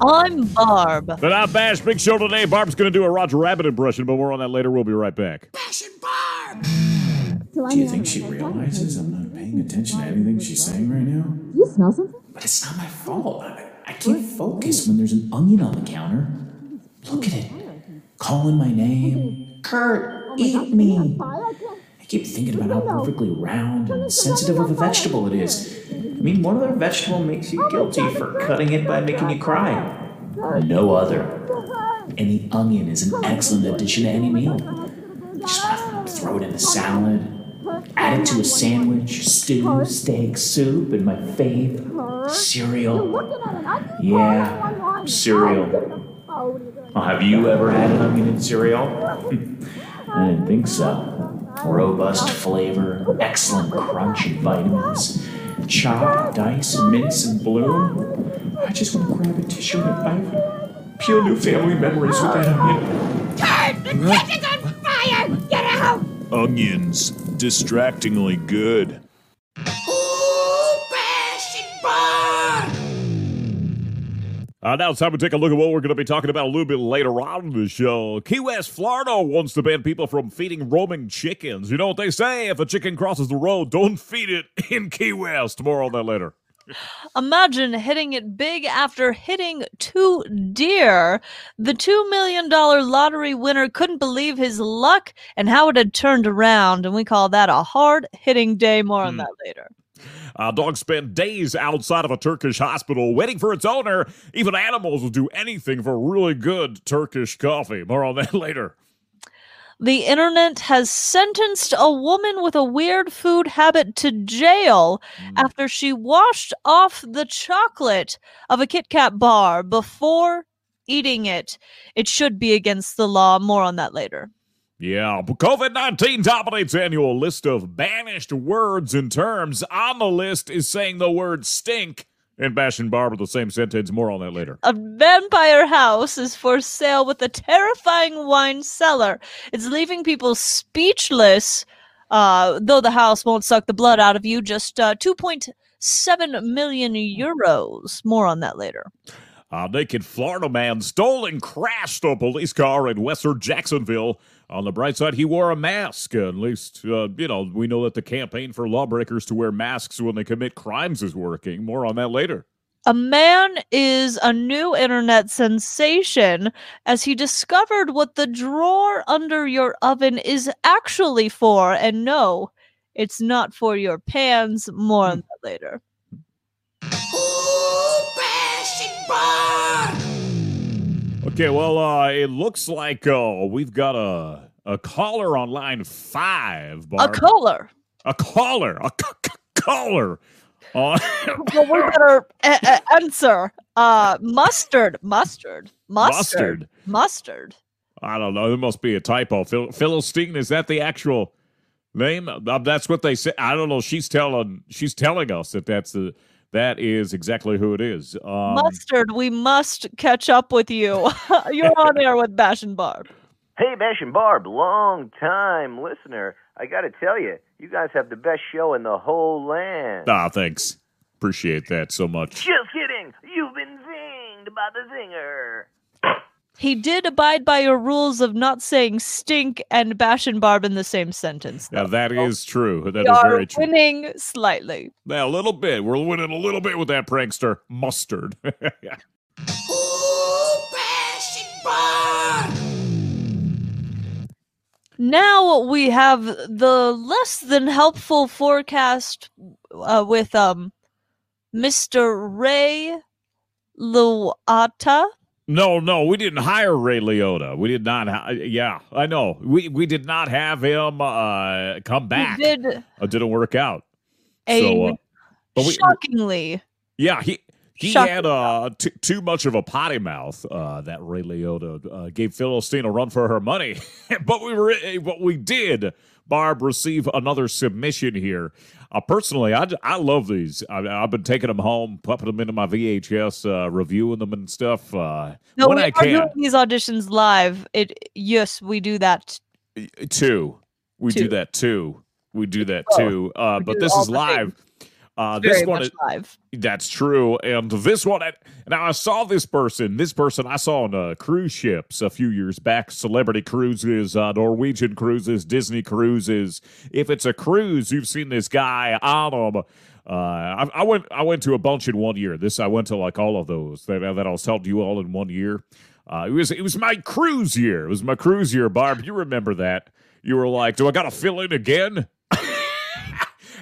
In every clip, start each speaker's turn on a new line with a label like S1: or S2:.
S1: I'm Barb.
S2: The Not Bash Big Show today. Barb's going to do a Roger Rabbit impression, but more on that later. We'll be right back.
S3: Bash and Barb!
S4: Do you think she realizes I'm not paying attention to anything she's saying right now?
S5: Do you smell something?
S4: But it's not my fault. I, I can't focus when there's an onion on the counter. Look at it. Calling my name. Kurt, eat me. I keep thinking about how perfectly round and sensitive of a vegetable it is. I mean, what other vegetable makes you guilty for cutting it by making you cry? No other. And the onion is an excellent addition to any meal. Just want to throw it in a salad, add it to a sandwich, stew, steak, soup, and my fave, cereal. Yeah, cereal. Oh, have you ever had an onion in cereal? I didn't think so. Robust flavor, excellent crunch and vitamins. Chop, dice, mince, and bloom. I just want to grab a tissue and a knife. Peel new family memories with that onion.
S3: Kurt, the kitchen's on fire! Get out!
S6: Onions. Distractingly good.
S2: Uh, now it's time to take a look at what we're going to be talking about a little bit later on in the show. Key West, Florida wants to ban people from feeding roaming chickens. You know what they say? If a chicken crosses the road, don't feed it in Key West. More on that later.
S1: Imagine hitting it big after hitting two deer. The $2 million lottery winner couldn't believe his luck and how it had turned around, and we call that a hard hitting day. More on that later.
S2: A dog spent days outside of a Turkish hospital waiting for its owner. Even animals will do anything for really good Turkish coffee. More on that later.
S1: The internet has sentenced a woman with a weird food habit to jail hmm. after she washed off the chocolate of a Kit Kat bar before eating it. It should be against the law. More on that later.
S2: Yeah, COVID 19 dominates annual list of banished words and terms. On the list is saying the word stink and Bash and Barb with the same sentence. More on that later.
S1: A vampire house is for sale with a terrifying wine cellar. It's leaving people speechless. Uh, though the house won't suck the blood out of you, just uh, 2.7 million euros. More on that later.
S2: A naked Florida man stole and crashed a police car in Western Jacksonville. On the bright side, he wore a mask. At least, uh, you know, we know that the campaign for lawbreakers to wear masks when they commit crimes is working. More on that later.
S1: A man is a new internet sensation as he discovered what the drawer under your oven is actually for. And no, it's not for your pans. More on that later.
S3: Ooh, Bash and Barb!
S2: Okay, well, uh, it looks like uh, we've got a a caller on line five.
S1: A
S2: Barb.
S1: color.
S2: a caller, a c- c- caller. Uh,
S1: Well, we better a- a- answer. Uh, mustard, mustard, mustard,
S2: Mustard.
S1: mustard.
S2: I don't know. There must be a typo. Phil- Philistine is that the actual name? Uh, that's what they say. I don't know. She's telling. She's telling us that that's the. That is exactly who it is. Um,
S1: mustard. We must catch up with you. You're on air with Bash and Barb.
S7: Hey, Bash and Barb, long time listener. I got to tell you, you guys have the best show in the whole land.
S2: Ah, thanks. Appreciate that so much.
S7: Just kidding. You've been zinged by the zinger.
S1: He did abide by your rules of not saying stink and bash and barb in the same sentence.
S2: Now
S1: though.
S2: that is true. That is very true.
S1: winning slightly.
S2: Yeah, a little bit. We're winning a little bit with that prankster mustard.
S3: Ooh, Bash and Barb!
S1: Now we have the less than helpful forecast uh, with um Mr. Ray Luata.
S2: No, no, we didn't hire Ray Liotta. We did not. Ha- yeah, I know. We we did not have him uh, come back.
S1: He did
S2: It didn't work out.
S1: a
S2: So, uh, but we,
S1: shockingly
S2: yeah, he he
S1: Shocking
S2: had uh t- too much of a potty mouth. Uh, that Ray Liotta uh, gave Philistine a run for her money, but we were but we did. Barb receive another submission here. Uh, personally, I love these. I, I've been taking them home, popping them into my VHS, uh, reviewing them and stuff. Uh,
S1: no,
S2: when
S1: we
S2: I
S1: are
S2: can,
S1: doing these auditions live. It yes, we do that.
S2: too. We
S1: Two.
S2: do that too. We do that too. Uh, but this is live. Uh, this one,
S1: much
S2: is,
S1: live.
S2: that's true. And this one, now I saw this person. This person I saw on uh, cruise ships a few years back. Celebrity cruises, uh, Norwegian cruises, Disney cruises. If it's a cruise, you've seen this guy on them. Uh, I, I went. I went to a bunch in one year. This I went to like all of those that, that I was telling you all in one year. Uh, it was it was my cruise year. It was my cruise year, Barb. You remember that? You were like, "Do I got to fill in again?"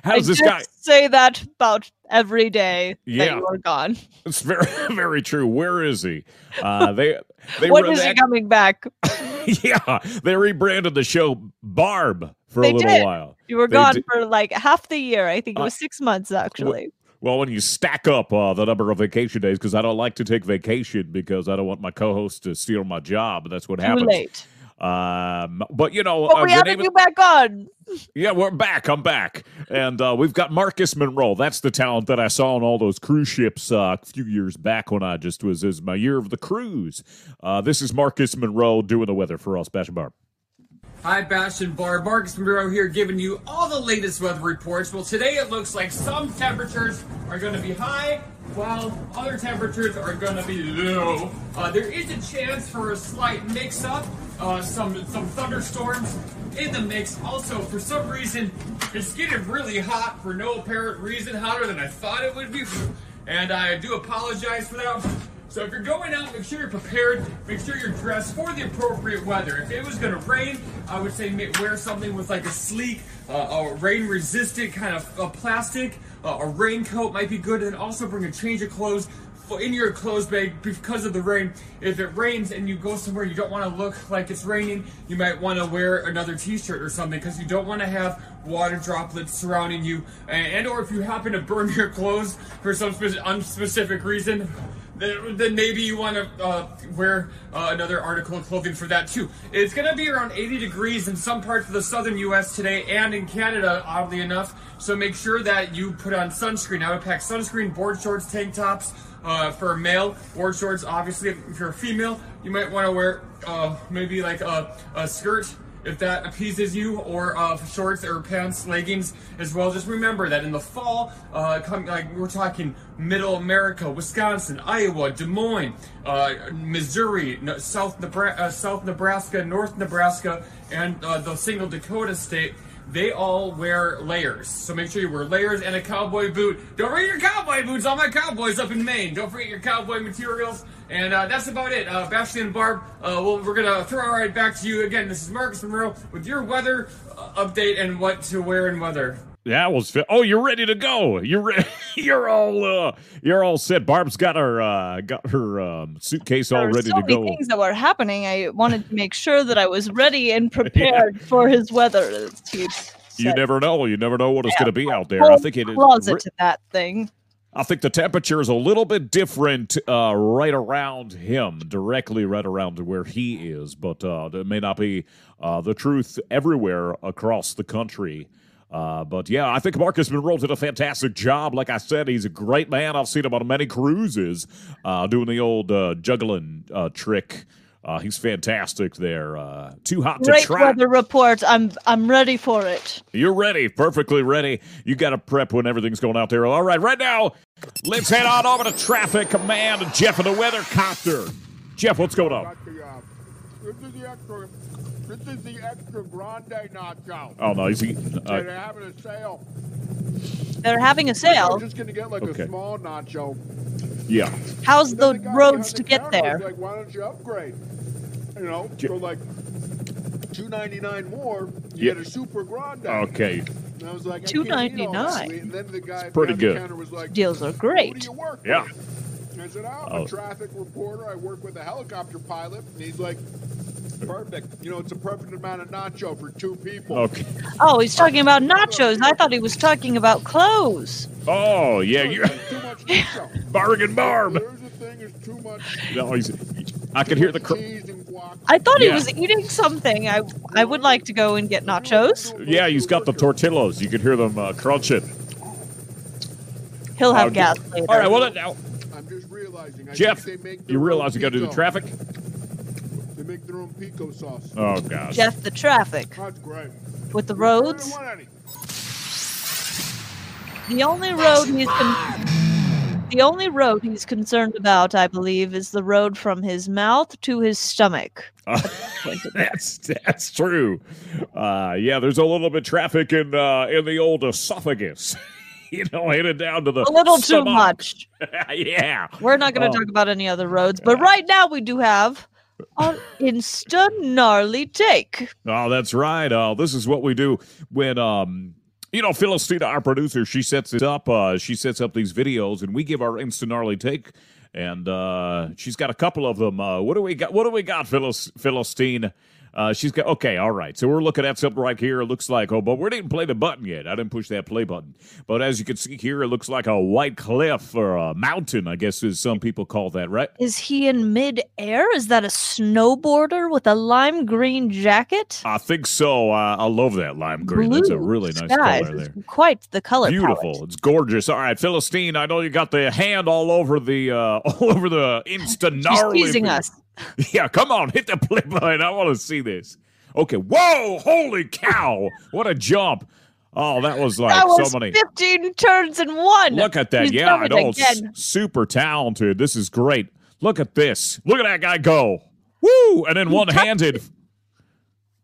S2: How's
S1: I
S2: this guy?
S1: say that about every day
S2: Yeah.
S1: that you are gone.
S2: It's very very true. Where is he? Uh, they they
S1: When
S2: re-
S1: is
S2: they
S1: he coming back?
S2: yeah, they rebranded the show Barb for
S1: They
S2: a little
S1: did.
S2: while.
S1: You were
S2: They
S1: gone
S2: did-
S1: for like half the year. I think it
S2: Uh,
S1: was six months actually.
S2: Well, when you stack up uh, the number of vacation days, because I don't like to take vacation because I don't want my co-host to steal my job. That's what
S1: Too
S2: happens.
S1: late.
S2: Um, but you know,
S1: But
S2: uh,
S1: we
S2: the
S1: added
S2: name of-
S1: you back on.
S2: yeah, we're back. I'm back, and uh, we've got Marcus Monroe. That's the talent that I saw on all those cruise ships uh, a few years back when I just was is my year of the cruise. Uh, this is Marcus Monroe doing the weather for us, Bash Barb.
S5: Hi, Bash and Bar. Marcus Monroe here giving you all the latest weather reports. Well, today it looks like some temperatures are going to be high, while other temperatures are going to be low. Uh, there is a chance for a slight mix-up, uh, some some thunderstorms in the mix. Also, for some reason, it's getting really hot for no apparent reason, hotter than I thought it would be, and I do apologize for that. So if you're going out, make sure you're prepared. Make sure you're dressed for the appropriate weather. If it was going to rain, I would say wear something with like a sleek, uh, a rain-resistant kind of uh, plastic. Uh, a raincoat might be good, and also bring a change of clothes in your clothes bag because of the rain. If it rains and you go somewhere you don't want to look like it's raining, you might want to wear another T-shirt or something because you don't want to have water droplets surrounding you. And, and or if you happen to burn your clothes for some spec- unspecific reason, then, maybe you want to uh, wear uh, another article of clothing for that too. It's going to be around 80 degrees in some parts of the southern U.S. today and in Canada, oddly enough. So make sure that you put on sunscreen. I would pack sunscreen, board shorts, tank tops. Uh, for a male, board shorts, obviously, if you're a female, you might want to wear uh, maybe like a, a skirt if that appeases you, or uh, shorts or pants, leggings as well. Just remember that in the fall, uh, come, like we're talking Middle America, Wisconsin, Iowa, Des Moines, uh, Missouri, South Nebraska, uh, South Nebraska, North Nebraska, and uh, the single Dakota state. They all wear layers, so make sure you wear layers and a cowboy boot. Don't forget your cowboy boots. All my cowboys up in Maine. Don't forget your cowboy materials. And uh, that's about it. Uh, Bashley and Barb, uh, well, we're going to throw it right back to you again. This is Marcus Monroe with your weather uh, update and what to wear in weather.
S2: That was fi- oh, you're ready to go. You're re- you're all uh, you're all set. Barb's got her uh, got her um, suitcase all
S1: There were
S2: ready
S1: so
S2: to
S1: many
S2: go.
S1: things that were happening. I wanted to make sure that I was ready and prepared for his weather.
S2: You never know. You never know what it's going to be out there. I think it is.
S1: closet
S2: re-
S1: to that thing.
S2: I think the temperature is a little bit different uh, right around him, directly right around where he is, but uh, it may not be uh, the truth everywhere across the country. Uh, but yeah, I think Marcus Monroe did a fantastic job. Like I said, he's a great man. I've seen him on many cruises uh, doing the old uh, juggling uh, trick. Uh, he's fantastic there. Uh, too hot to
S1: Great
S2: try.
S1: weather report. I'm I'm ready for it.
S2: You're ready, perfectly ready. You got to prep when everything's going out there. All right, right now, let's head on over to traffic command. Jeff in the weather copter. Jeff, what's going on?
S8: Got the, uh, This is the extra. This is the extra grande nacho.
S2: Oh no, he's eating.
S8: They're
S2: Uh,
S8: having a sale.
S1: They're having a
S8: I'm
S1: sale.
S8: just gonna get like
S2: Okay.
S8: a small nacho.
S2: yeah,
S1: How's
S8: And
S1: the roads to
S8: the
S1: get
S8: counter was
S1: there?
S8: Like, why don't you upgrade? You know,
S2: J-
S8: for like two ninety nine more, you
S2: Yeah.
S8: get a super grande.
S2: okay.
S8: And I was like, I can't eat all that
S1: $2.99.
S8: sweet. And then the guy
S2: pretty good.
S8: The counter was like,
S1: Deals are
S8: What
S1: great.
S8: do you work
S2: Yeah.
S8: with? And I said, oh, I'm
S2: Oh.
S8: a traffic reporter. I work with a helicopter pilot. And he's like, perfect. You know, it's a perfect amount of nacho for two people.
S2: Okay.
S1: Oh, he's talking about nachos. I thought he was talking about clothes.
S2: Oh yeah, you're
S8: too much nacho.
S2: bargain barb.
S8: There's the thing, is too much.
S2: No, he's, I can hear the. Cr-
S8: cheese and guac.
S1: I thought he
S2: Yeah.
S1: was eating something. I I would like to go and get nachos.
S2: yeah, he's got the tortillas. You can hear them uh, crunching.
S1: He'll have
S2: Okay.
S1: gas later.
S2: All right, well now,
S8: I'm just realizing. I
S2: Jeff,
S8: think they make
S2: you realize you got to do the traffic?
S8: They make their own pico sauce.
S2: Oh gosh.
S1: Jeff, the traffic
S8: That's great.
S1: with the
S8: I
S1: roads.
S8: don't want any.
S1: The only road he's con- the only road he's concerned about, I believe, is the road from his mouth to his stomach.
S2: that's that's true. Uh, yeah, there's a little bit of traffic in uh, in the old esophagus. you know, headed down to the
S1: A little too much.
S2: yeah.
S1: We're not going to
S2: Oh.
S1: talk about any other roads, but right now we do have an insta gnarly take.
S2: Oh, that's right. Uh, this is what we do when um you know, Philistina, our producer, she sets it up. Uh, she sets up these videos, and we give our instant gnarly take. And uh, she's got a couple of them. Uh, what do we got? What do we got, Philis- Philistine? Uh, she's got okay, all right. So we're looking at something right here. It looks like oh, but we didn't play the button yet. I didn't push that play button. But as you can see here, it looks like a white cliff or a mountain. I guess as some people call that, right?
S1: Is he in mid-air? Is that a snowboarder with a lime green jacket?
S2: I think so. Uh, I love that lime green. That's a really nice
S1: skies
S2: color there.
S1: Quite the color
S2: Beautiful.
S1: palette.
S2: It's gorgeous. All right, Philistine. I know you got the hand all over the uh all over the insta
S1: She's
S2: gnarly.
S1: teasing us.
S2: Yeah, come on, hit the play button. I want to see this. Okay. Whoa! Holy cow! What a jump! Oh, that was like
S1: that was
S2: so many.
S1: 15 turns in one.
S2: Look at that.
S1: He's
S2: yeah, I know. Super talented. This is great. Look at this. Look at that guy go. Woo! And then one handed.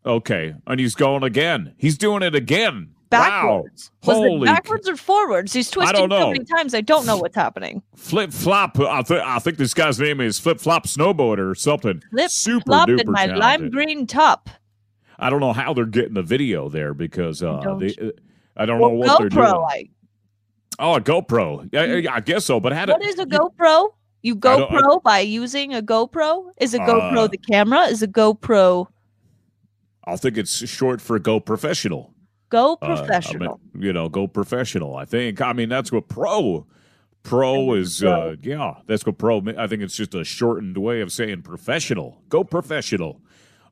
S2: Okay. And he's going again. He's doing it again.
S1: Backwards.
S2: Wow.
S1: Was
S2: Holy
S1: it backwards or forwards? He's twisting so many times. I don't know what's happening.
S2: Flip flop. I, th- I think this guy's name is Flip Flop Snowboarder or something.
S1: Flip
S2: Super
S1: flopped in my
S2: talented.
S1: lime green top.
S2: I don't know how they're getting the video there because uh,
S1: don't.
S2: they, uh, I don't
S1: Well,
S2: know what they're doing.
S1: GoPro. I,
S2: Oh, a GoPro. Yeah, yeah, I guess so. But how
S1: what is a GoPro? You
S2: don't- I-
S1: GoPro by using a GoPro? Is a GoPro
S2: Uh,
S1: the camera? Is a GoPro
S2: I think it's short for Go Professional.
S1: Go
S2: Uh, I mean,
S1: Professional?
S2: you know, Go Professional. I think. I mean, that's what Pro. Pro is, uh, yeah, that's what Pro. I think it's just a shortened way of saying professional. Go Professional.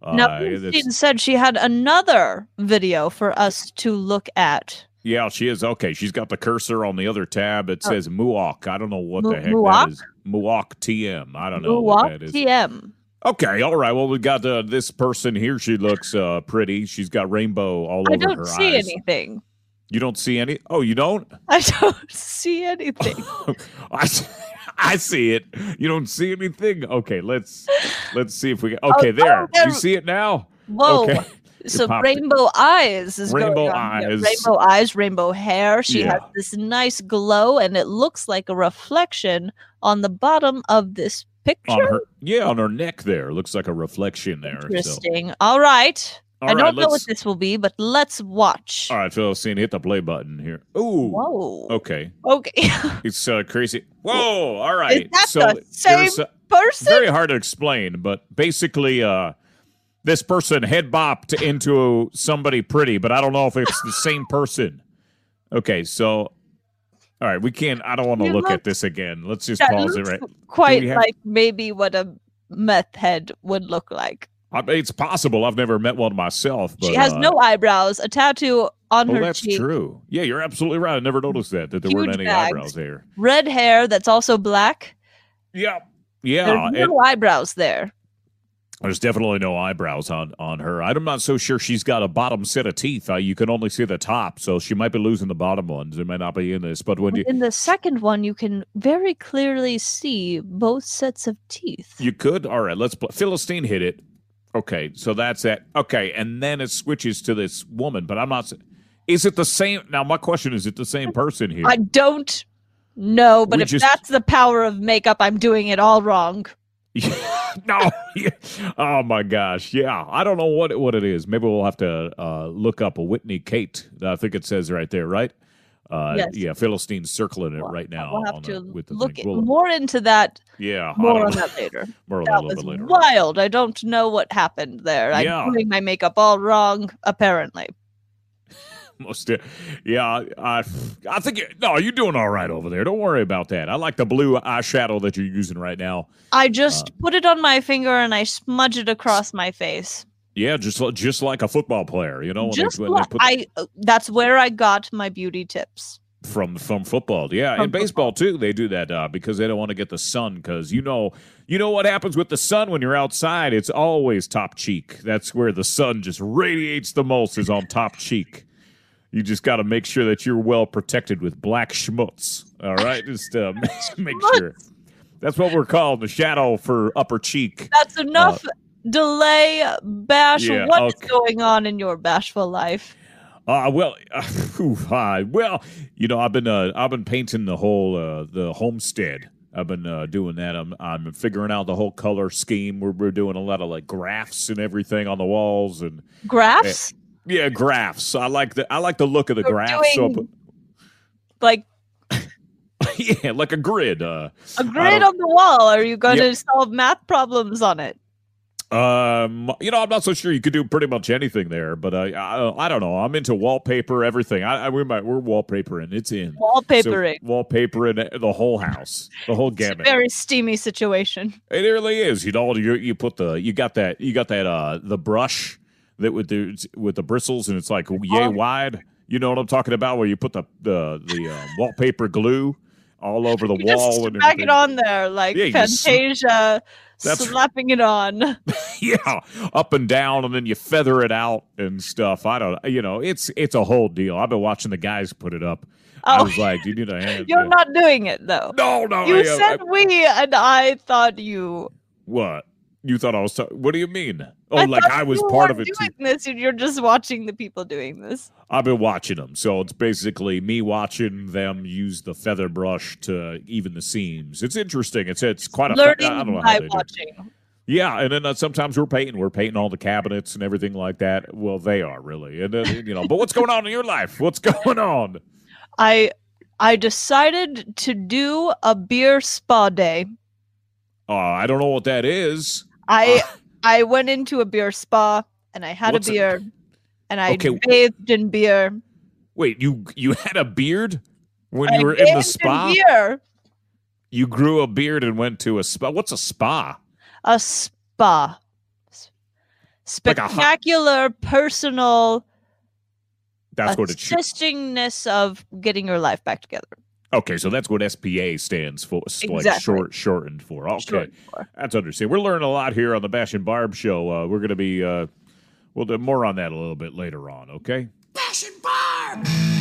S2: Uh,
S1: now, Christine said she had another video for us to look at.
S2: Yeah, she is. Okay, she's got the cursor on the other tab. It
S1: Oh.
S2: says Muok. I don't know what
S1: Mu-
S2: the heck
S1: Muok?
S2: that is. Muok TM. I don't know what that is.
S1: TM.
S2: Okay, all right. Well, we got uh, this person here. She looks uh, pretty. She's got rainbow all over her.
S1: I
S2: don't see
S1: anything.
S2: You don't see any? Oh, you don't?
S1: I don't see anything.
S2: I, I see it. You don't see anything? Okay, let's let's see if we can. Okay,
S1: oh,
S2: there.
S1: there-
S2: You see it now?
S1: Whoa.
S2: Okay.
S1: So
S2: popped it.
S1: rainbow eyes is
S2: Rainbow
S1: going on here.
S2: eyes.
S1: Rainbow eyes, rainbow hair. She has this nice glow, and it looks like a reflection on the bottom of this picture.
S2: On her, yeah, on her neck there. Looks like a reflection there. So.
S1: Interesting. All right.
S2: All
S1: I
S2: right,
S1: don't know what this will be, but let's watch.
S2: All right, Philistine, hit the play button here. Ooh.
S1: Whoa.
S2: Okay.
S1: Okay.
S2: It's uh, crazy. Whoa. All right.
S1: that
S2: so
S1: the same
S2: uh,
S1: Person.
S2: very hard to explain, but basically, uh, this person head bopped into somebody pretty, but I don't know if it's the same person. Okay, so all right, we can't. I don't want to look at this again. Let's just pause it right.
S1: Quite
S2: have-
S1: like maybe what a meth head would look like.
S2: I mean, it's possible. I've never met one myself. But,
S1: she has
S2: uh,
S1: no eyebrows, a tattoo on
S2: Oh,
S1: her
S2: that's
S1: cheek,
S2: true. Yeah, you're absolutely right. I never noticed that that there weren't any
S1: bags.
S2: eyebrows there.
S1: red hair that's also black.
S2: Yeah, yeah.
S1: There's
S2: and-
S1: no eyebrows there.
S2: There's definitely no eyebrows on on her. I'm not so sure she's got a bottom set of teeth. Uh, you can only see the top, so she might be losing the bottom ones. It might not be in this, but when you
S1: In the second one, you can very clearly see both sets of teeth.
S2: you could, all right, let's play. Philistine hit it. Okay, so that's it. Okay, and then it switches to this woman, but I'm not. Is it the same? Now my question is: Is it the same person here?
S1: I don't know, but
S2: We
S1: if
S2: just-
S1: that's the power of makeup, I'm doing it all wrong.
S2: no. Oh my gosh. Yeah. I don't know what what it is. Maybe we'll have to uh, look up a Whitney Kate. I think it says right there, right? Uh,
S1: Yes.
S2: Yeah. Philistine's circling it right now.
S1: We'll have
S2: on
S1: to
S2: the, the
S1: look.
S2: We'll-
S1: more into that.
S2: yeah.
S1: More on that later.
S2: More
S1: That
S2: that a little
S1: was
S2: later.
S1: wild. I don't know what happened there.
S2: Yeah.
S1: I'm doing my makeup all wrong, apparently.
S2: Most, yeah, I, I think you- no, you're doing all right over there. Don't worry about that. I like the blue eyeshadow that you're using right now.
S1: I just
S2: Uh.
S1: put it on my finger and I smudge it across my face.
S2: Yeah, just just like a football player, you know, when
S1: just
S2: they, when
S1: like
S2: put
S1: I. uh, That's where I got my beauty tips.
S2: from from football. Yeah,
S1: From
S2: and baseball too. They do that uh, because they don't want to get the sun. Because you know, you know what happens with the sun when you're outside. It's always top cheek. That's where the sun just radiates the most. Is on top cheek. You just got to make sure that you're well protected with black schmutz. All right, just uh, make sure. That's what we're calling the shadow for upper cheek.
S1: That's enough delay, bash.
S2: Yeah,
S1: What's
S2: okay.
S1: going on in your bashful life?
S2: Uh, well, uh, whew, uh, well, you know, I've been uh, I've been painting the whole uh, the homestead. I've been uh, doing that. I'm I'm figuring out the whole color scheme. We're we're doing a lot of like graphs and everything on the walls and
S1: Graphs?
S2: Yeah, graphs. I like the I like the look of the
S1: You're
S2: graphs. So
S1: doing- like
S2: yeah, like a grid. Uh,
S1: a grid on the wall. Are you going
S2: Yep.
S1: to solve math problems on it?
S2: Um, you know, I'm not so sure you could do pretty much anything there, but uh, I, I don't know. I'm into wallpaper, everything. I, I we might, we're wallpapering. It's in
S1: Wallpapering.
S2: So, wallpapering the whole house, the whole
S1: It's a
S2: gamut.
S1: very steamy situation.
S2: It really is. You know, you you put the you got that you got that uh the brush that with the with the bristles and it's like yay
S1: Oh.
S2: wide. You know what I'm talking about? Where you put the the the uh, wallpaper glue all over the
S1: You
S2: wall
S1: just
S2: and everything.
S1: it on there like
S2: Yeah,
S1: Fantasia
S2: That's-
S1: slapping it on.
S2: yeah, up and down, and then you feather it out and stuff. I don't, you know, it's it's a whole deal. I've been watching the guys put it up. I
S1: Oh.
S2: was like, you need a hand.
S1: You're not doing it though.
S2: No, no.
S1: You
S2: I,
S1: said
S2: I-
S1: we, and I thought you.
S2: what? You thought I was? ta- what do you mean? Oh,
S1: I
S2: like I was part of it too.
S1: this, you're just watching the people doing this.
S2: I've been watching them, so it's basically me watching them use the feather brush to even the seams. It's interesting. It's it's quite a.
S1: Learning
S2: I don't know how
S1: by
S2: they do.
S1: watching.
S2: Yeah, and then uh, sometimes we're painting. We're painting all the cabinets and everything like that. Well, they are really, and you know. But what's going on in your life? What's going on?
S1: I I decided to do a beer spa day.
S2: Uh, I don't know what that is.
S1: I ah. I went into a beer spa and I had
S2: What's
S1: a beer and I
S2: Okay.
S1: bathed in beer.
S2: Wait, you you had a beard when
S1: I
S2: you were in the spa?
S1: beer.
S2: You grew a beard and went to a spa. What's a spa?
S1: A spa. S-
S2: Like hot-
S1: Spectacular personal
S2: That's what it should.
S1: assistingness of getting your life back together.
S2: Okay, so that's what SPA stands for, s- like short shortened for. Okay,
S1: Shortened for.
S2: that's understandable. We're learning a lot here on the Bash and Barb show. Uh, we're going to be uh, we'll do more on that a little bit later on. Okay.
S3: Bash and Barb!